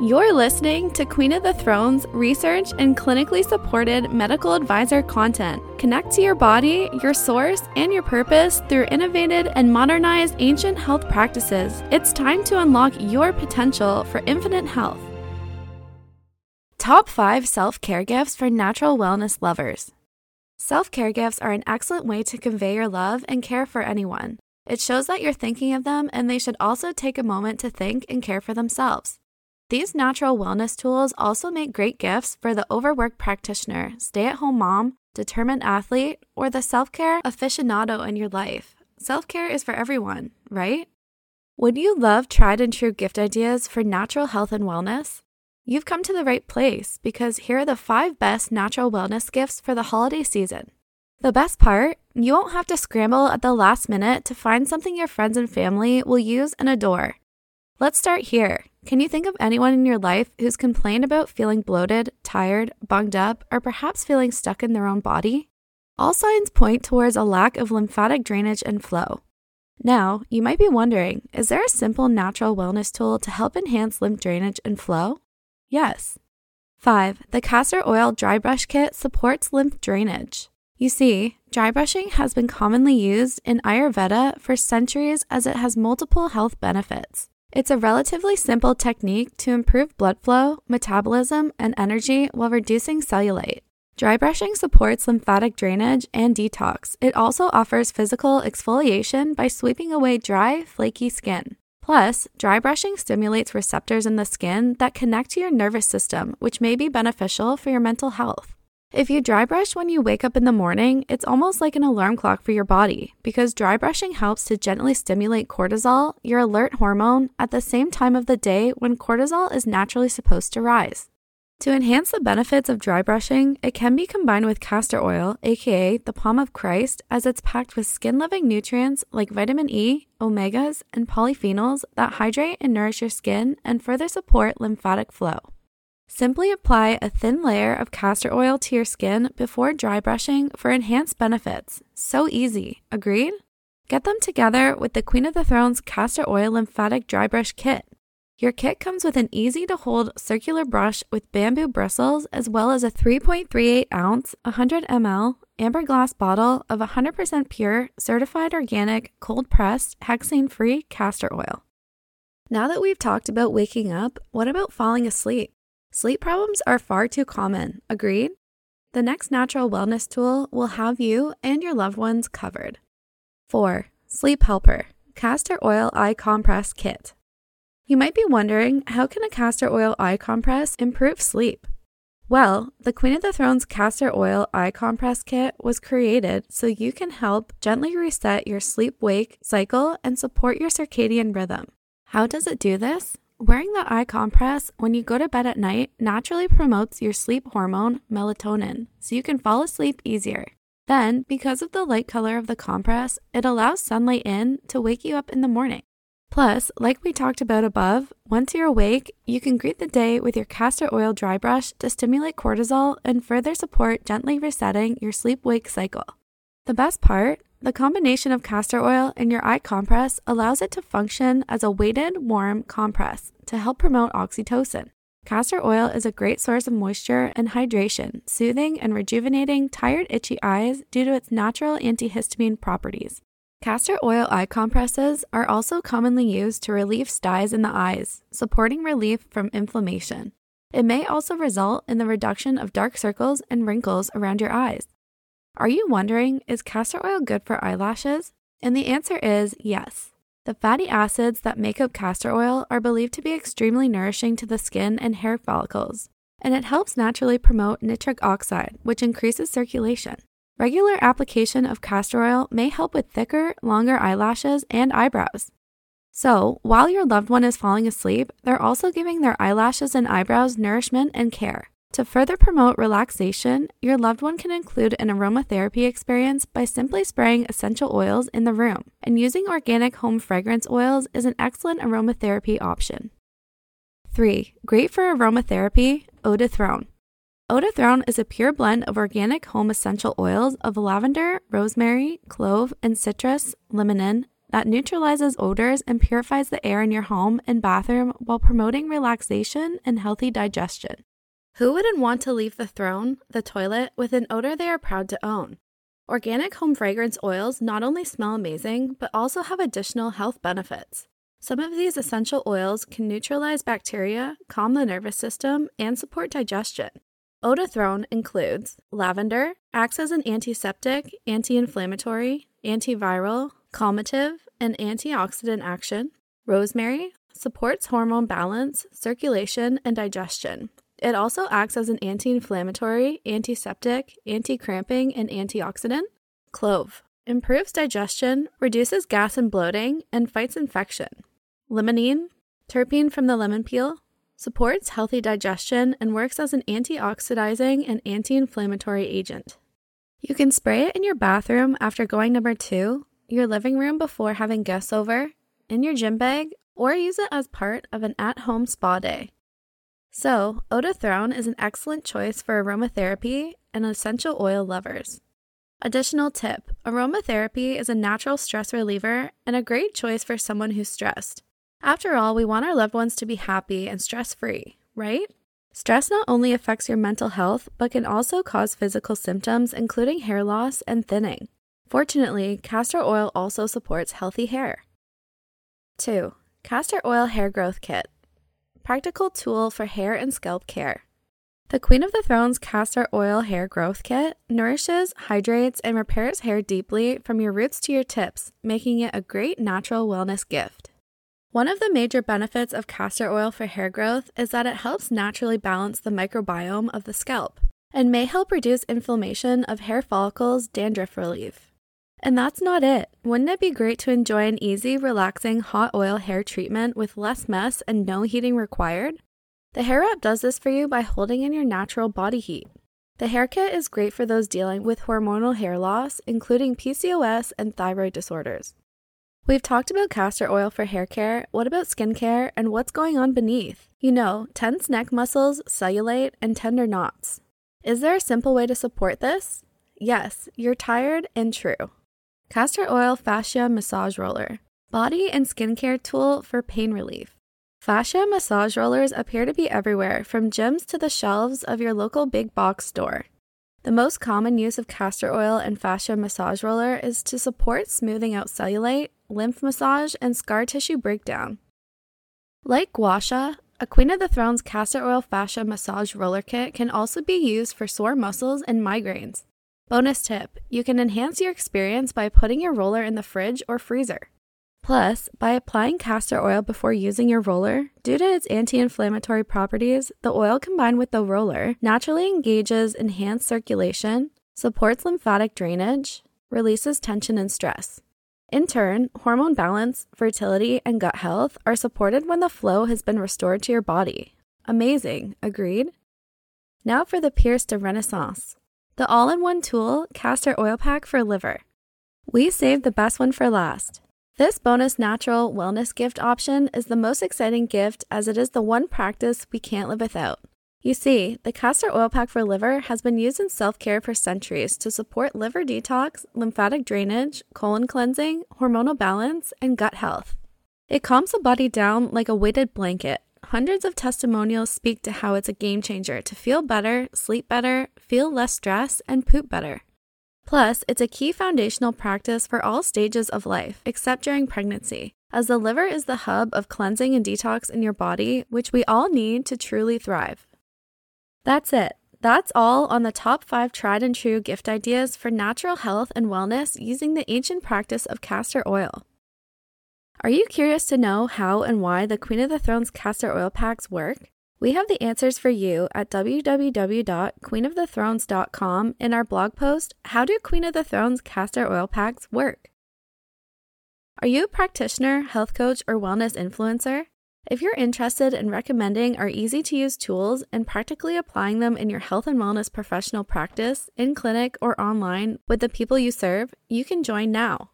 You're listening to Queen of the Thrones research and clinically supported medical advisor content. Connect to your body, your source, and your purpose through innovated and modernized ancient health practices. It's time to unlock your potential for infinite health. Top 5 Self Care Gifts for Natural Wellness Lovers. Self care gifts are an excellent way to convey your love and care for anyone. It shows that you're thinking of them, and they should also take a moment to think and care for themselves. These natural wellness tools also make great gifts for the overworked practitioner, stay at home mom, determined athlete, or the self care aficionado in your life. Self care is for everyone, right? Would you love tried and true gift ideas for natural health and wellness? You've come to the right place because here are the five best natural wellness gifts for the holiday season. The best part, you won't have to scramble at the last minute to find something your friends and family will use and adore. Let's start here. Can you think of anyone in your life who's complained about feeling bloated, tired, bunged up, or perhaps feeling stuck in their own body? All signs point towards a lack of lymphatic drainage and flow. Now, you might be wondering is there a simple natural wellness tool to help enhance lymph drainage and flow? Yes. 5. The castor oil dry brush kit supports lymph drainage. You see, dry brushing has been commonly used in Ayurveda for centuries as it has multiple health benefits. It's a relatively simple technique to improve blood flow, metabolism, and energy while reducing cellulite. Dry brushing supports lymphatic drainage and detox. It also offers physical exfoliation by sweeping away dry, flaky skin. Plus, dry brushing stimulates receptors in the skin that connect to your nervous system, which may be beneficial for your mental health. If you dry brush when you wake up in the morning, it's almost like an alarm clock for your body because dry brushing helps to gently stimulate cortisol, your alert hormone, at the same time of the day when cortisol is naturally supposed to rise. To enhance the benefits of dry brushing, it can be combined with castor oil, aka the Palma Christi, as it's packed with skin loving nutrients like vitamin E, omegas, and polyphenols that hydrate and nourish your skin and further support lymphatic flow. Simply apply a thin layer of castor oil to your skin before dry brushing for enhanced benefits. So easy, agreed? Get them together with the Queen of the Thrones Castor Oil Lymphatic Dry Brush Kit. Your kit comes with an easy to hold circular brush with bamboo bristles, as well as a 3.38 ounce, 100 ml amber glass bottle of 100% pure, certified organic, cold pressed, hexane free castor oil. Now that we've talked about waking up, what about falling asleep? Sleep problems are far too common, agreed? The next natural wellness tool will have you and your loved ones covered. 4. Sleep Helper Castor Oil Eye Compress Kit. You might be wondering how can a castor oil eye compress improve sleep? Well, the Queen of the Thrones Castor Oil Eye Compress Kit was created so you can help gently reset your sleep wake cycle and support your circadian rhythm. How does it do this? Wearing the eye compress when you go to bed at night naturally promotes your sleep hormone, melatonin, so you can fall asleep easier. Then, because of the light color of the compress, it allows sunlight in to wake you up in the morning. Plus, like we talked about above, once you're awake, you can greet the day with your castor oil dry brush to stimulate cortisol and further support gently resetting your sleep wake cycle. The best part the combination of castor oil and your eye compress allows it to function as a weighted, warm compress to help promote oxytocin. Castor oil is a great source of moisture and hydration, soothing and rejuvenating tired, itchy eyes due to its natural antihistamine properties. Castor oil eye compresses are also commonly used to relieve styes in the eyes, supporting relief from inflammation. It may also result in the reduction of dark circles and wrinkles around your eyes. Are you wondering, is castor oil good for eyelashes? And the answer is yes. The fatty acids that make up castor oil are believed to be extremely nourishing to the skin and hair follicles, and it helps naturally promote nitric oxide, which increases circulation. Regular application of castor oil may help with thicker, longer eyelashes and eyebrows. So, while your loved one is falling asleep, they're also giving their eyelashes and eyebrows nourishment and care. To further promote relaxation, your loved one can include an aromatherapy experience by simply spraying essential oils in the room, and using organic home fragrance oils is an excellent aromatherapy option. 3. Great for aromatherapy, Eau de Throne. Throne is a pure blend of organic home essential oils of lavender, rosemary, clove, and citrus, limonene, that neutralizes odors and purifies the air in your home and bathroom while promoting relaxation and healthy digestion. Who wouldn't want to leave the throne, the toilet, with an odor they are proud to own? Organic home fragrance oils not only smell amazing, but also have additional health benefits. Some of these essential oils can neutralize bacteria, calm the nervous system, and support digestion. Eau de Throne includes lavender, acts as an antiseptic, anti inflammatory, antiviral, calmative, and antioxidant action. Rosemary supports hormone balance, circulation, and digestion. It also acts as an anti inflammatory, antiseptic, anti cramping, and antioxidant. Clove improves digestion, reduces gas and bloating, and fights infection. Limonene, terpene from the lemon peel, supports healthy digestion and works as an antioxidizing and anti inflammatory agent. You can spray it in your bathroom after going number two, your living room before having guests over, in your gym bag, or use it as part of an at home spa day. So, Eau de Throne is an excellent choice for aromatherapy and essential oil lovers. Additional tip aromatherapy is a natural stress reliever and a great choice for someone who's stressed. After all, we want our loved ones to be happy and stress free, right? Stress not only affects your mental health, but can also cause physical symptoms, including hair loss and thinning. Fortunately, castor oil also supports healthy hair. 2. Castor Oil Hair Growth Kit Practical tool for hair and scalp care. The Queen of the Thrones Castor Oil Hair Growth Kit nourishes, hydrates, and repairs hair deeply from your roots to your tips, making it a great natural wellness gift. One of the major benefits of castor oil for hair growth is that it helps naturally balance the microbiome of the scalp and may help reduce inflammation of hair follicles, dandruff relief. And that's not it. Wouldn't it be great to enjoy an easy, relaxing hot oil hair treatment with less mess and no heating required? The Hair Wrap does this for you by holding in your natural body heat. The hair kit is great for those dealing with hormonal hair loss, including PCOS and thyroid disorders. We've talked about castor oil for hair care. What about skincare and what's going on beneath? You know, tense neck muscles, cellulite, and tender knots. Is there a simple way to support this? Yes, you're tired and true. Castor oil fascia massage roller, body and skincare tool for pain relief. Fascia massage rollers appear to be everywhere, from gyms to the shelves of your local big box store. The most common use of castor oil and fascia massage roller is to support smoothing out cellulite, lymph massage, and scar tissue breakdown. Like gua sha, a Queen of the Thrones castor oil fascia massage roller kit can also be used for sore muscles and migraines. Bonus tip you can enhance your experience by putting your roller in the fridge or freezer. Plus, by applying castor oil before using your roller, due to its anti inflammatory properties, the oil combined with the roller naturally engages enhanced circulation, supports lymphatic drainage, releases tension and stress. In turn, hormone balance, fertility, and gut health are supported when the flow has been restored to your body. Amazing, agreed? Now for the pièce de résistance, the all in one tool castor oil pack for liver. We saved the best one for last. This bonus natural wellness gift option is the most exciting gift as it is the one practice we can't live without. You see, the castor oil pack for liver has been used in self care for centuries to support liver detox, lymphatic drainage, colon cleansing, hormonal balance, and gut health. It calms the body down like a weighted blanket. Hundreds of testimonials speak to how it's a game changer to feel better, sleep better, feel less stress, and poop better. Plus, it's a key foundational practice for all stages of life, except during pregnancy, as the liver is the hub of cleansing and detox in your body, which we all need to truly thrive. That's it. That's all on the top five tried and true gift ideas for natural health and wellness using the ancient practice of castor oil. Are you curious to know how and why the Queen of the Thrones castor oil packs work? We have the answers for you at www.queenofthethrones.com in our blog post, How Do Queen of the Thrones Castor Oil Packs Work? Are you a practitioner, health coach, or wellness influencer? If you're interested in recommending our easy to use tools and practically applying them in your health and wellness professional practice, in clinic, or online with the people you serve, you can join now.